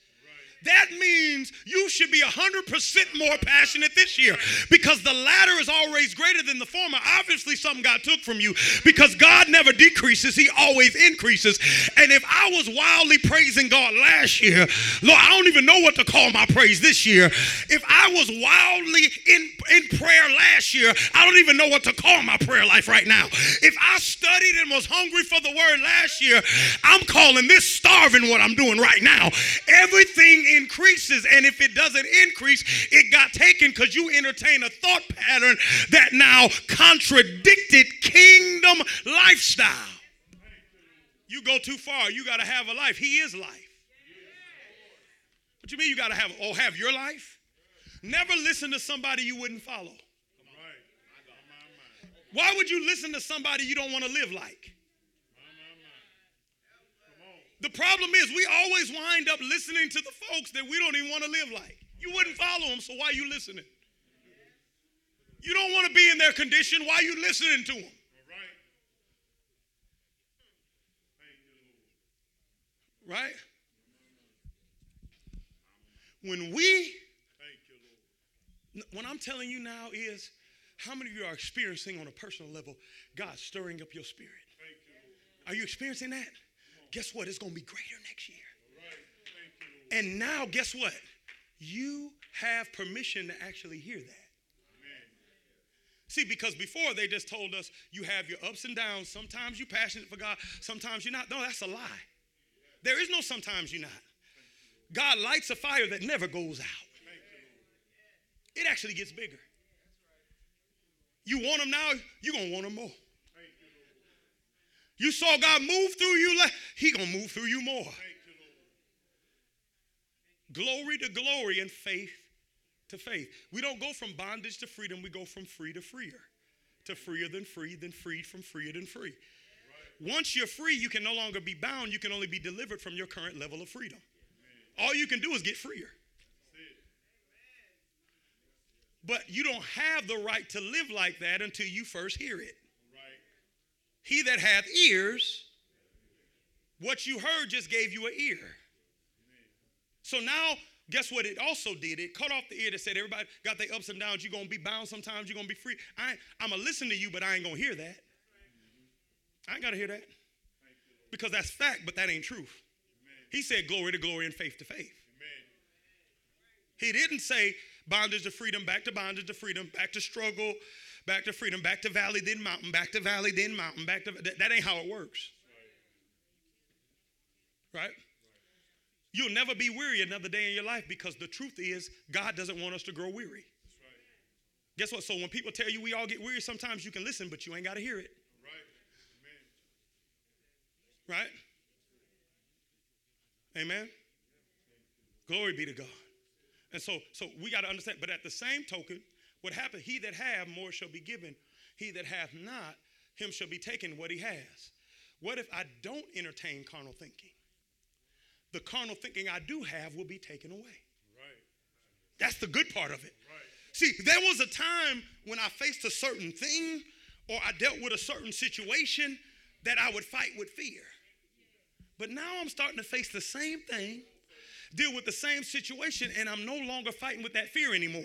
that means you should be 100% more passionate this year because the latter is always greater than the former. Obviously, something God took from you because God never decreases, He always increases. And if I was wildly praising God last year, Lord, I don't even know what to call my praise this year. If I was wildly in, in prayer last year, I don't even know what to call my prayer life right now. If I studied and was hungry for the word last year, I'm calling this starving what I'm doing right now. Everything increases. And if it doesn't increase, it got taken because you entertain a thought pattern that now contradicted kingdom lifestyle. You go too far, you got to have a life. He is life. What you mean you got to have, oh, have your life? Never listen to somebody you wouldn't follow. Why would you listen to somebody you don't want to live like? The problem is we always wind up listening to the folks that we don't even want to live like. You wouldn't follow them, so why are you listening? You don't want to be in their condition. Why are you listening to them? Right? When we, what I'm telling you now is how many of you are experiencing on a personal level God stirring up your spirit? Are you experiencing that? Guess what? It's going to be greater next year. And now, guess what? You have permission to actually hear that. See, because before they just told us you have your ups and downs. Sometimes you're passionate for God, sometimes you're not. No, that's a lie. There is no sometimes you're not. God lights a fire that never goes out, it actually gets bigger. You want them now, you're going to want them more. You saw God move through you, He gonna move through you more. Glory to glory and faith to faith. We don't go from bondage to freedom, we go from free to freer. To freer than free, then freed from freer than free. Once you're free, you can no longer be bound, you can only be delivered from your current level of freedom. All you can do is get freer. But you don't have the right to live like that until you first hear it. He that hath ears, what you heard just gave you an ear. So now, guess what it also did? It cut off the ear that said, everybody got their ups and downs. You're going to be bound sometimes. You're going to be free. I, I'm going to listen to you, but I ain't going to hear that. I ain't got to hear that. Because that's fact, but that ain't truth. He said glory to glory and faith to faith. He didn't say bondage to freedom, back to bondage to freedom, back to struggle, back to freedom, back to valley, then mountain, back to valley, then mountain, back to that, that ain't how it works. Right? You'll never be weary another day in your life because the truth is God doesn't want us to grow weary. Guess what? So when people tell you we all get weary, sometimes you can listen, but you ain't got to hear it. Right? right? Amen. Glory be to God. And so, so we got to understand. But at the same token, what happened? He that have more shall be given. He that hath not, him shall be taken what he has. What if I don't entertain carnal thinking? The carnal thinking I do have will be taken away. Right. That's the good part of it. Right. See, there was a time when I faced a certain thing or I dealt with a certain situation that I would fight with fear. But now I'm starting to face the same thing, deal with the same situation, and I'm no longer fighting with that fear anymore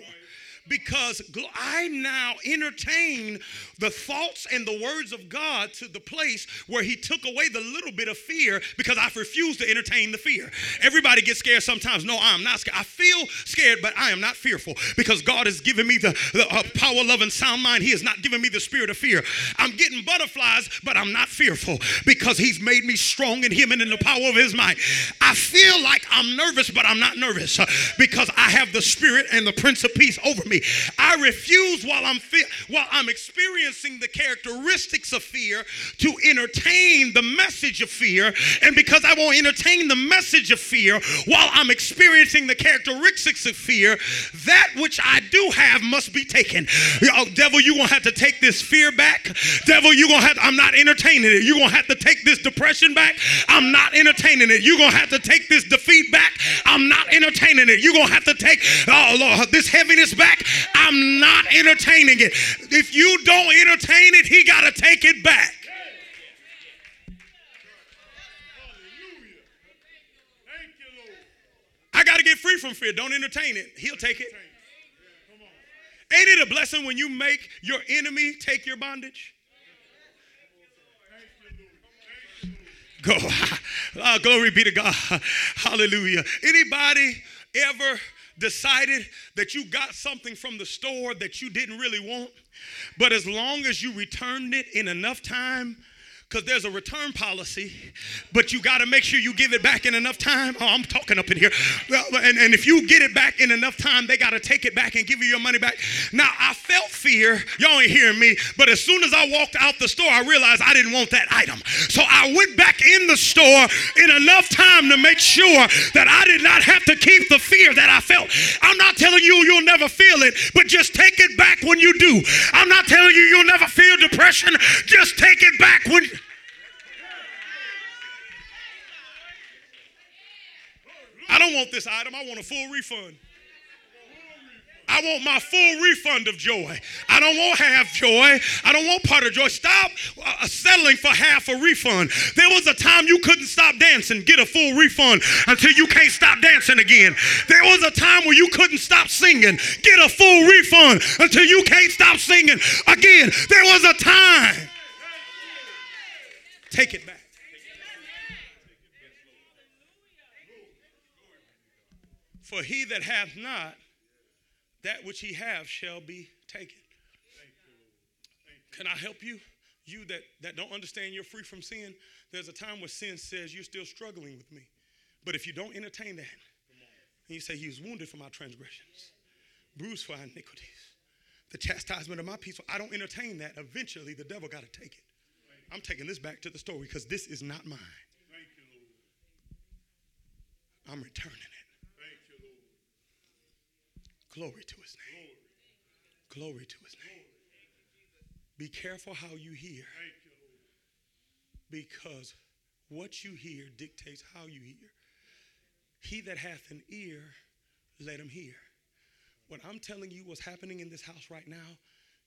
because I now entertain the thoughts and the words of God to the place where He took away the little bit of fear because I refuse to entertain the fear. Everybody gets scared sometimes. No, I'm not scared. I feel scared, but I am not fearful because God has given me the, the uh, power, love, and sound mind. He has not given me the spirit of fear. I'm getting butterflies, but I'm not fearful because He's made me strong in Him and in the power of His might. I feel like I'm nervous, but I'm not nervous uh, because I have the Spirit and the Prince of Peace over me me. I refuse while I'm fe- while I'm experiencing the characteristics of fear to entertain the message of fear. And because I won't entertain the message of fear while I'm experiencing the characteristics of fear, that which I do have must be taken. Oh, devil, you're gonna have to take this fear back. Devil, you're gonna have, To, I'm not entertaining it. You're gonna have to take this depression back. I'm not entertaining it. You're gonna have to take this defeat back. I'm not entertaining it. You're gonna have to take oh Lord, this heaviness back. I'm not entertaining it. If you don't entertain it, he got to take it back. I got to get free from fear. Don't entertain it. He'll take it. Ain't it a blessing when you make your enemy take your bondage? Go. Uh, glory be to God. Hallelujah. Anybody ever decided that you got something from the store that you didn't really want, but as long as you returned it in enough time, because there's a return policy, but you got to make sure you give it back in enough time. Oh, I'm talking up in here. And, and if you get it back in enough time, they got to take it back and give you your money back. Now, I felt fear. Y'all ain't hearing me, but as soon as I walked out the store, I realized I didn't want that item. So I went back in the store in enough time to make sure that I did not have to keep the fear that I felt. I'm not telling you you'll never feel it, but just take it back when you do. I'm not telling you you'll never feel depression. Just take it back when I don't want this item. I want a full refund. I want my full refund of joy. I don't want half joy. I don't want part of joy. Stop uh, settling for half a refund. There was a time you couldn't stop dancing, get a full refund until you can't stop dancing again. There was a time where you couldn't stop singing, get a full refund until you can't stop singing again. There was a time. Take it back. For he that hath not, that which he hath shall be taken. Can I help you? You that, that don't understand you're free from sin, there's a time where sin says you're still struggling with me. But if you don't entertain that, and you say he was wounded for my transgressions, bruised for our iniquities, the chastisement of my peace, I don't entertain that. Eventually, the devil got to take it. I'm taking this back to the story because this is not mine. I'm returning it. Glory to his name. Glory to his name. Be careful how you hear. Because what you hear dictates how you hear. He that hath an ear, let him hear. What I'm telling you, what's happening in this house right now,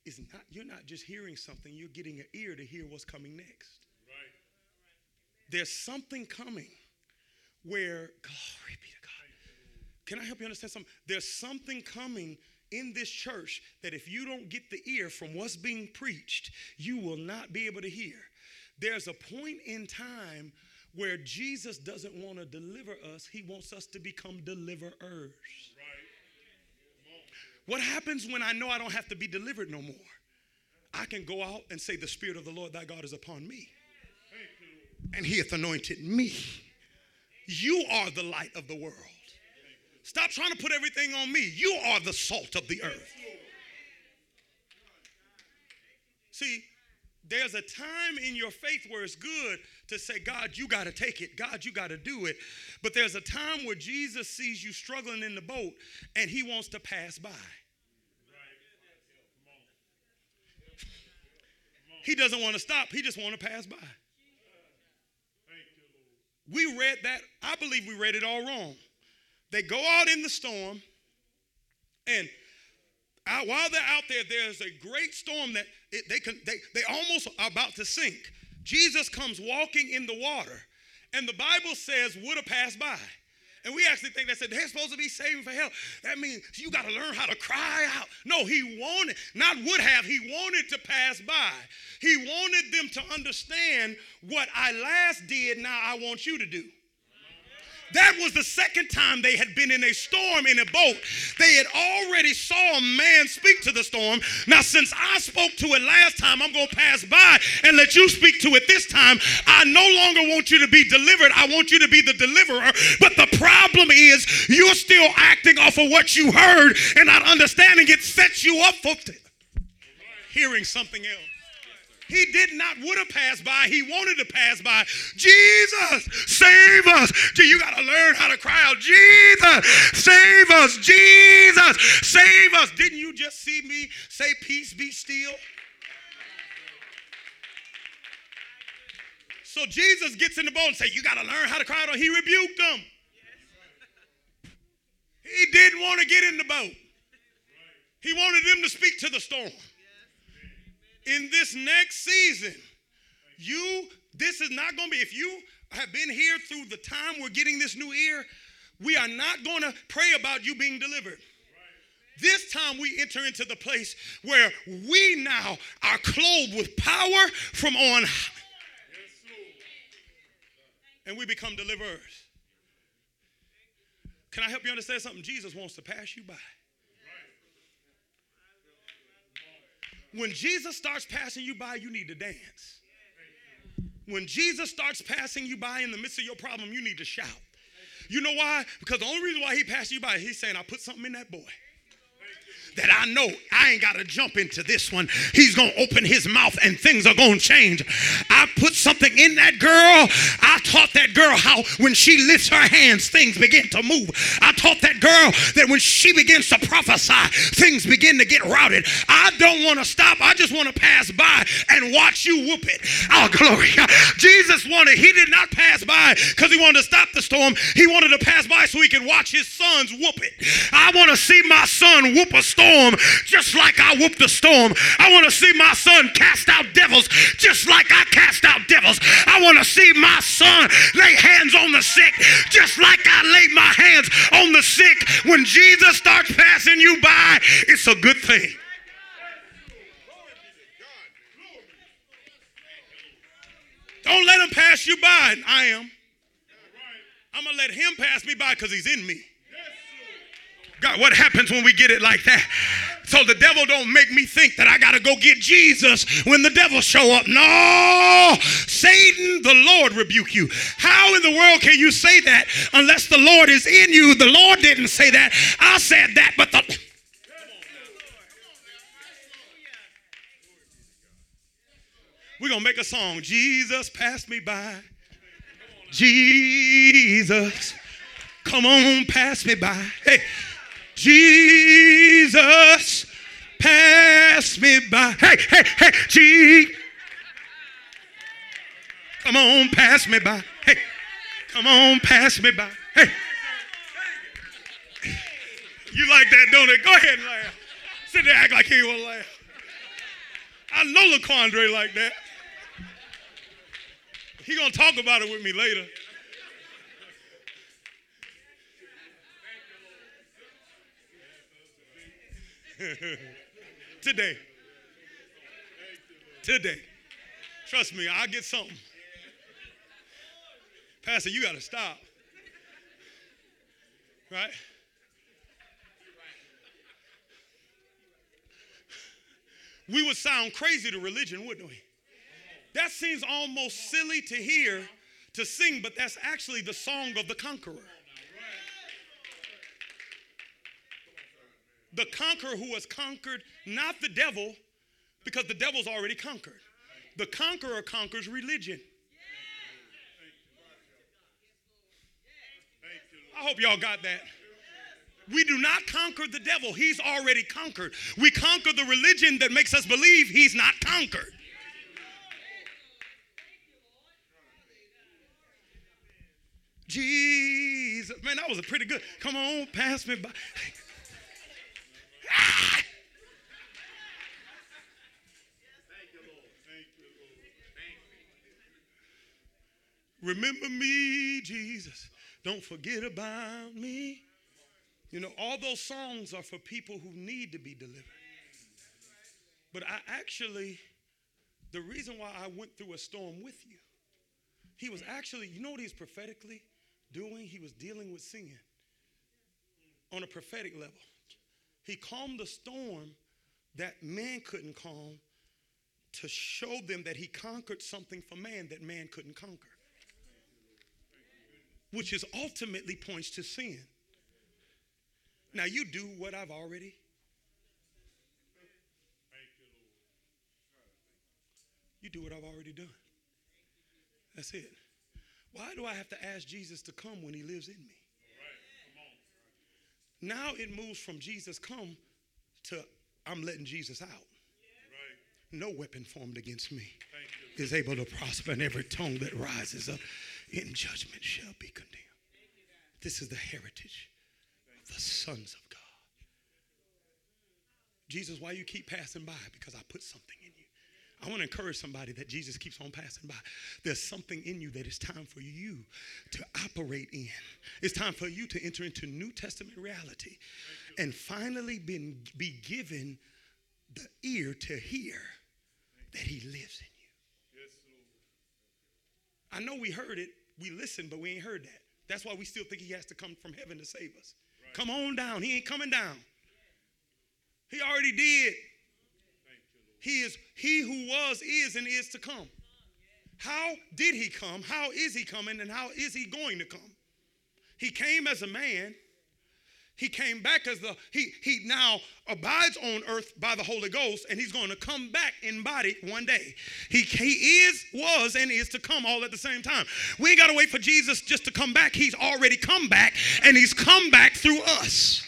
is not, you're not just hearing something, you're getting an ear to hear what's coming next. Right. There's something coming where, glory be to can I help you understand something? There's something coming in this church that if you don't get the ear from what's being preached, you will not be able to hear. There's a point in time where Jesus doesn't want to deliver us, he wants us to become deliverers. What happens when I know I don't have to be delivered no more? I can go out and say, The Spirit of the Lord thy God is upon me, and he hath anointed me. You are the light of the world. Stop trying to put everything on me. You are the salt of the earth. See, there's a time in your faith where it's good to say, God, you got to take it. God, you got to do it. But there's a time where Jesus sees you struggling in the boat and he wants to pass by. He doesn't want to stop, he just want to pass by. We read that, I believe we read it all wrong. They go out in the storm, and out, while they're out there, there's a great storm that it, they, can, they, they almost are about to sink. Jesus comes walking in the water, And the Bible says would have passed by. And we actually think that said they're supposed to be saving for hell. That means you got to learn how to cry out. No, he wanted, not would have, he wanted to pass by. He wanted them to understand what I last did, now I want you to do. That was the second time they had been in a storm in a boat. They had already saw a man speak to the storm. Now, since I spoke to it last time, I'm going to pass by and let you speak to it this time. I no longer want you to be delivered. I want you to be the deliverer. But the problem is you're still acting off of what you heard and not understanding it sets you up for hearing something else. He did not would have passed by. He wanted to pass by. Jesus, save us. You got to learn how to cry out, Jesus, save us. Jesus, save us. Didn't you just see me say, Peace be still? So Jesus gets in the boat and say, You got to learn how to cry out. He rebuked them. He didn't want to get in the boat. He wanted them to speak to the storm in this next season, you, this is not going to be, if you have been here through the time we're getting this new ear, we are not going to pray about you being delivered. This time we enter into the place where we now are clothed with power from on high. And we become deliverers. Can I help you understand something? Jesus wants to pass you by. When Jesus starts passing you by, you need to dance. When Jesus starts passing you by in the midst of your problem, you need to shout. You know why? Because the only reason why he passed you by, he's saying, I put something in that boy that I know I ain't got to jump into this one. He's going to open his mouth and things are going to change. I put something in that girl. I taught that girl how when she lifts her hands, things begin to move. I taught that girl that when she begins to prophesy, things begin to get routed. I don't want to stop. I just want to pass by and watch you whoop it. Oh, glory. Jesus wanted, he did not pass by because he wanted to stop the storm. He wanted to pass by so he could watch his sons whoop it. I want to see my son whoop a storm storm just like I whooped the storm. I want to see my son cast out devils just like I cast out devils. I want to see my son lay hands on the sick just like I laid my hands on the sick. When Jesus starts passing you by, it's a good thing. Don't let him pass you by. I am. I'm going to let him pass me by because he's in me. God, what happens when we get it like that? So the devil don't make me think that I got to go get Jesus when the devil show up. No, Satan, the Lord rebuke you. How in the world can you say that unless the Lord is in you? The Lord didn't say that. I said that, but the We're going to make a song. Jesus passed me by. Jesus, come on, pass me by. Hey. Jesus, pass me by. Hey, hey, hey, Jesus. Come on, pass me by. Hey, come on, pass me by. Hey. You like that, don't it? Go ahead and laugh. Sit there, act like he will laugh. I know LaQuandre like that. He gonna talk about it with me later. Today. Today. Trust me, I'll get something. Pastor, you got to stop. Right? We would sound crazy to religion, wouldn't we? That seems almost silly to hear, to sing, but that's actually the song of the conqueror. The conqueror who has conquered not the devil, because the devil's already conquered. The conqueror conquers religion. I hope y'all got that. We do not conquer the devil, he's already conquered. We conquer the religion that makes us believe he's not conquered. Jesus, man, that was a pretty good. Come on, pass me by. Remember me, Jesus. Don't forget about me. You know, all those songs are for people who need to be delivered. But I actually, the reason why I went through a storm with you, he was actually, you know what he's prophetically doing? He was dealing with sin on a prophetic level. He calmed the storm that man couldn't calm to show them that he conquered something for man that man couldn't conquer, which is ultimately points to sin. Now you do what I've already. You do what I've already done. That's it. Why do I have to ask Jesus to come when he lives in me? Now it moves from Jesus come to I'm letting Jesus out. No weapon formed against me is able to prosper, in every tongue that rises up in judgment shall be condemned. This is the heritage of the sons of God. Jesus, why you keep passing by? Because I put something in you. I want to encourage somebody that Jesus keeps on passing by. There's something in you that it's time for you to operate in. It's time for you to enter into New Testament reality and finally been, be given the ear to hear that He lives in you. I know we heard it, we listened, but we ain't heard that. That's why we still think He has to come from heaven to save us. Right. Come on down. He ain't coming down. He already did. He is he who was, is, and is to come. How did he come? How is he coming? And how is he going to come? He came as a man. He came back as the, he, he now abides on earth by the Holy Ghost, and he's going to come back in body one day. He, he is, was, and is to come all at the same time. We ain't got to wait for Jesus just to come back. He's already come back, and he's come back through us.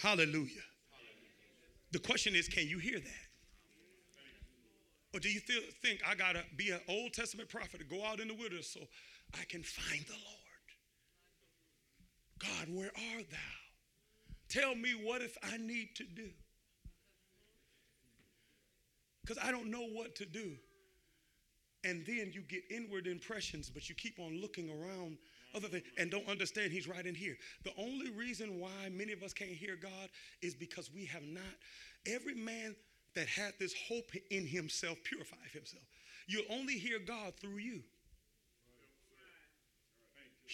Hallelujah. The question is, can you hear that? Or do you feel, think I got to be an Old Testament prophet to go out in the wilderness so I can find the Lord? God, where art thou? Tell me what if I need to do. Because I don't know what to do. And then you get inward impressions, but you keep on looking around other things and don't understand he's right in here. The only reason why many of us can't hear God is because we have not, every man that had this hope in himself purified himself. You'll only hear God through you.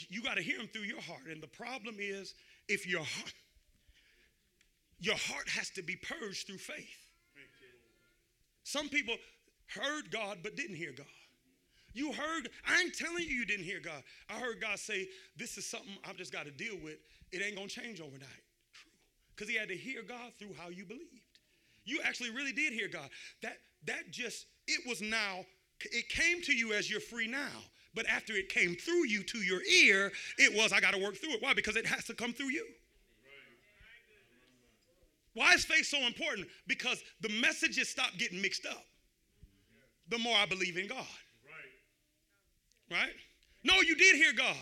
You got to hear him through your heart. And the problem is if your heart, your heart has to be purged through faith. Some people heard God but didn't hear God. You heard, I ain't telling you you didn't hear God. I heard God say, This is something I've just got to deal with. It ain't going to change overnight. True. Because he had to hear God through how you believed. You actually really did hear God. That, that just, it was now, it came to you as you're free now. But after it came through you to your ear, it was, I got to work through it. Why? Because it has to come through you. Why is faith so important? Because the messages stop getting mixed up the more I believe in God. Right? No, you did hear God.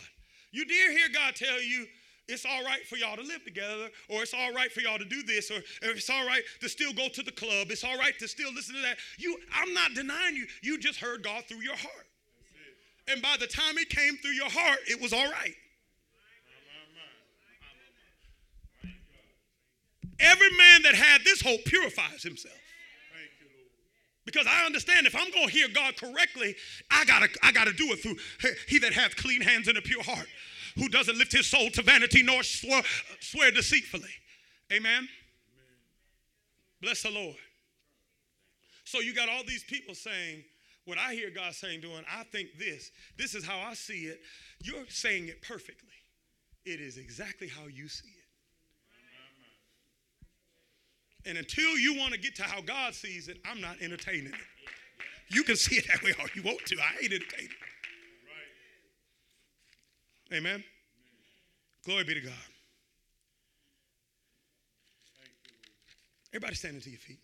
You did hear God tell you it's all right for y'all to live together, or it's all right for y'all to do this, or it's all right to still go to the club, it's all right to still listen to that. You, I'm not denying you. You just heard God through your heart. And by the time it came through your heart, it was all right. Every man that had this hope purifies himself. Because I understand if I'm going to hear God correctly, I got to I got to do it through he that hath clean hands and a pure heart, who doesn't lift his soul to vanity nor swear, swear deceitfully. Amen. Bless the Lord. So you got all these people saying, what I hear God saying, doing, I think this. This is how I see it. You're saying it perfectly. It is exactly how you see it. And until you want to get to how God sees it, I'm not entertaining it. You can see it that way all you want to. I ain't entertaining it. Amen. Glory be to God. Everybody standing to your feet.